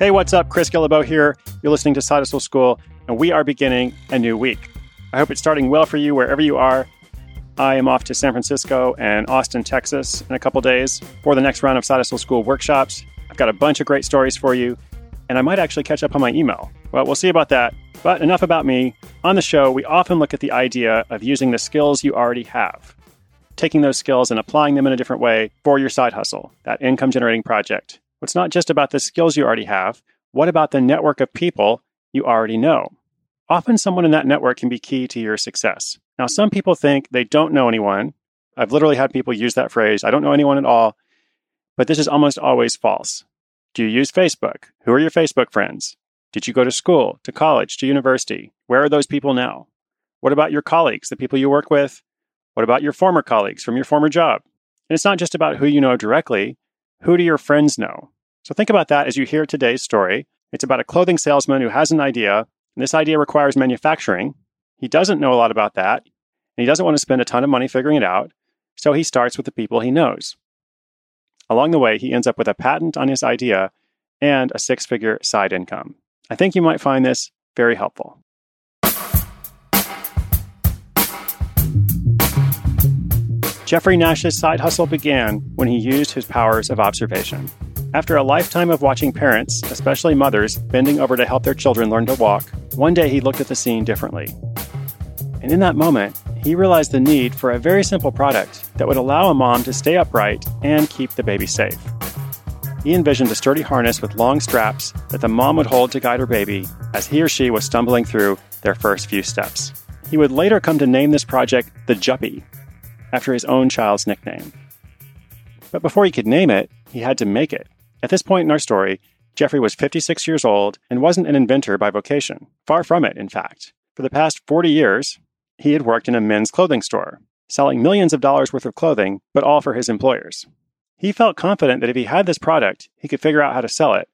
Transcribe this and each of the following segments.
Hey, what's up? Chris Guillebeau here. You're listening to Side Hustle School, and we are beginning a new week. I hope it's starting well for you wherever you are. I am off to San Francisco and Austin, Texas in a couple days for the next round of Side Hustle School workshops. I've got a bunch of great stories for you, and I might actually catch up on my email. Well, we'll see about that. But enough about me. On the show, we often look at the idea of using the skills you already have, taking those skills and applying them in a different way for your side hustle, that income generating project. It's not just about the skills you already have. What about the network of people you already know? Often someone in that network can be key to your success. Now, some people think they don't know anyone. I've literally had people use that phrase I don't know anyone at all. But this is almost always false. Do you use Facebook? Who are your Facebook friends? Did you go to school, to college, to university? Where are those people now? What about your colleagues, the people you work with? What about your former colleagues from your former job? And it's not just about who you know directly, who do your friends know? So think about that as you hear today's story. It's about a clothing salesman who has an idea, and this idea requires manufacturing. He doesn't know a lot about that, and he doesn't want to spend a ton of money figuring it out, so he starts with the people he knows. Along the way, he ends up with a patent on his idea and a six figure side income. I think you might find this very helpful. Jeffrey Nash's side hustle began when he used his powers of observation. After a lifetime of watching parents, especially mothers, bending over to help their children learn to walk, one day he looked at the scene differently. And in that moment, he realized the need for a very simple product that would allow a mom to stay upright and keep the baby safe. He envisioned a sturdy harness with long straps that the mom would hold to guide her baby as he or she was stumbling through their first few steps. He would later come to name this project the Juppy, after his own child's nickname. But before he could name it, he had to make it. At this point in our story, Jeffrey was 56 years old and wasn't an inventor by vocation. Far from it, in fact. For the past 40 years, he had worked in a men's clothing store, selling millions of dollars worth of clothing, but all for his employers. He felt confident that if he had this product, he could figure out how to sell it,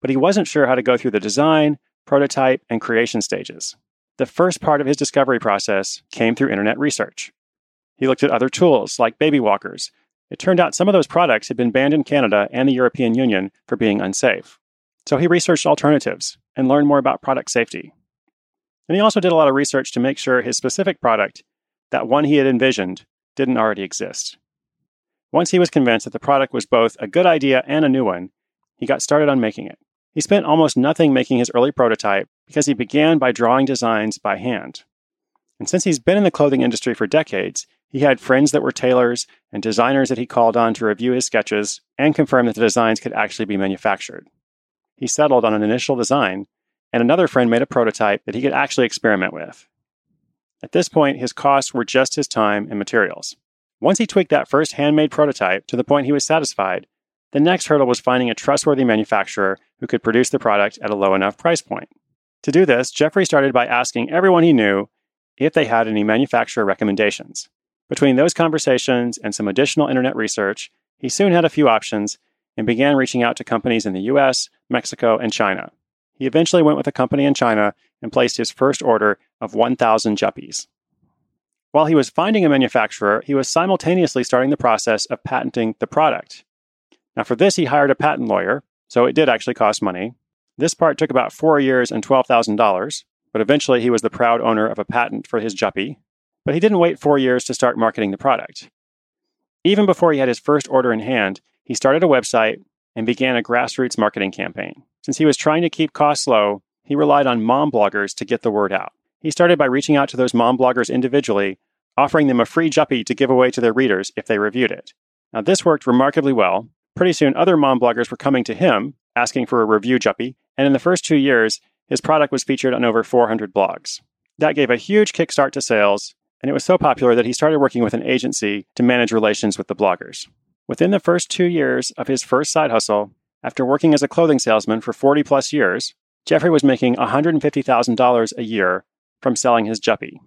but he wasn't sure how to go through the design, prototype, and creation stages. The first part of his discovery process came through internet research. He looked at other tools like baby walkers. It turned out some of those products had been banned in Canada and the European Union for being unsafe. So he researched alternatives and learned more about product safety. And he also did a lot of research to make sure his specific product, that one he had envisioned, didn't already exist. Once he was convinced that the product was both a good idea and a new one, he got started on making it. He spent almost nothing making his early prototype because he began by drawing designs by hand. And since he's been in the clothing industry for decades, he had friends that were tailors and designers that he called on to review his sketches and confirm that the designs could actually be manufactured. He settled on an initial design, and another friend made a prototype that he could actually experiment with. At this point, his costs were just his time and materials. Once he tweaked that first handmade prototype to the point he was satisfied, the next hurdle was finding a trustworthy manufacturer who could produce the product at a low enough price point. To do this, Jeffrey started by asking everyone he knew if they had any manufacturer recommendations. Between those conversations and some additional internet research, he soon had a few options and began reaching out to companies in the US, Mexico, and China. He eventually went with a company in China and placed his first order of 1,000 Juppies. While he was finding a manufacturer, he was simultaneously starting the process of patenting the product. Now, for this, he hired a patent lawyer, so it did actually cost money. This part took about four years and $12,000, but eventually he was the proud owner of a patent for his Juppy, but he didn't wait four years to start marketing the product. Even before he had his first order in hand, he started a website and began a grassroots marketing campaign. Since he was trying to keep costs low, he relied on mom bloggers to get the word out. He started by reaching out to those mom bloggers individually, offering them a free Juppy to give away to their readers if they reviewed it. Now, this worked remarkably well. Pretty soon, other mom bloggers were coming to him, asking for a review Juppy, and in the first two years, his product was featured on over 400 blogs. That gave a huge kickstart to sales, and it was so popular that he started working with an agency to manage relations with the bloggers. Within the first two years of his first side hustle, after working as a clothing salesman for 40 plus years, Jeffrey was making $150,000 a year from selling his Juppy.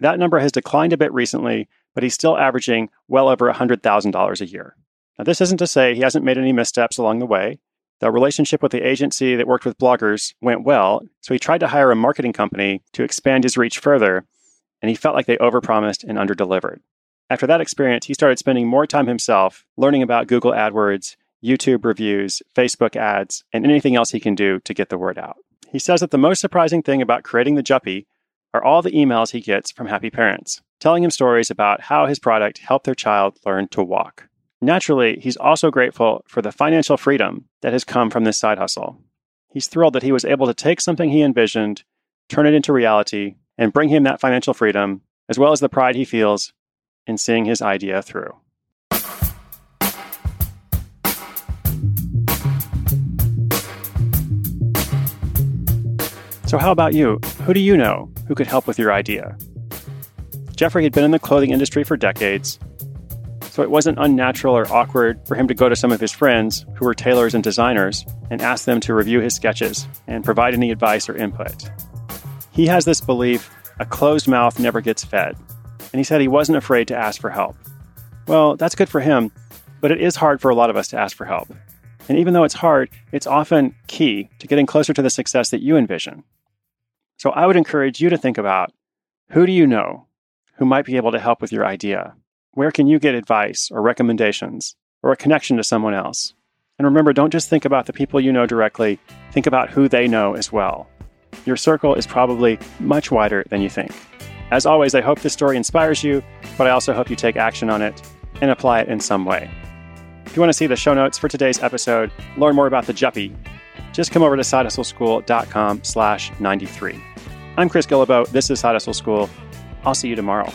That number has declined a bit recently, but he's still averaging well over $100,000 a year. Now, this isn't to say he hasn't made any missteps along the way. The relationship with the agency that worked with bloggers went well, so he tried to hire a marketing company to expand his reach further, and he felt like they overpromised and underdelivered. After that experience, he started spending more time himself learning about Google AdWords, YouTube reviews, Facebook ads, and anything else he can do to get the word out. He says that the most surprising thing about creating the Juppy are all the emails he gets from happy parents, telling him stories about how his product helped their child learn to walk. Naturally, he's also grateful for the financial freedom that has come from this side hustle. He's thrilled that he was able to take something he envisioned, turn it into reality, and bring him that financial freedom, as well as the pride he feels in seeing his idea through. So, how about you? Who do you know who could help with your idea? Jeffrey had been in the clothing industry for decades, so it wasn't unnatural or awkward for him to go to some of his friends who were tailors and designers and ask them to review his sketches and provide any advice or input. He has this belief a closed mouth never gets fed, and he said he wasn't afraid to ask for help. Well, that's good for him, but it is hard for a lot of us to ask for help. And even though it's hard, it's often key to getting closer to the success that you envision. So I would encourage you to think about who do you know who might be able to help with your idea? Where can you get advice or recommendations or a connection to someone else? And remember, don't just think about the people you know directly, think about who they know as well. Your circle is probably much wider than you think. As always, I hope this story inspires you, but I also hope you take action on it and apply it in some way. If you want to see the show notes for today's episode, learn more about the Juppy, just come over to sidehustleschool.com slash 93. I'm Chris Guillebeau. This is Side Hustle School. I'll see you tomorrow.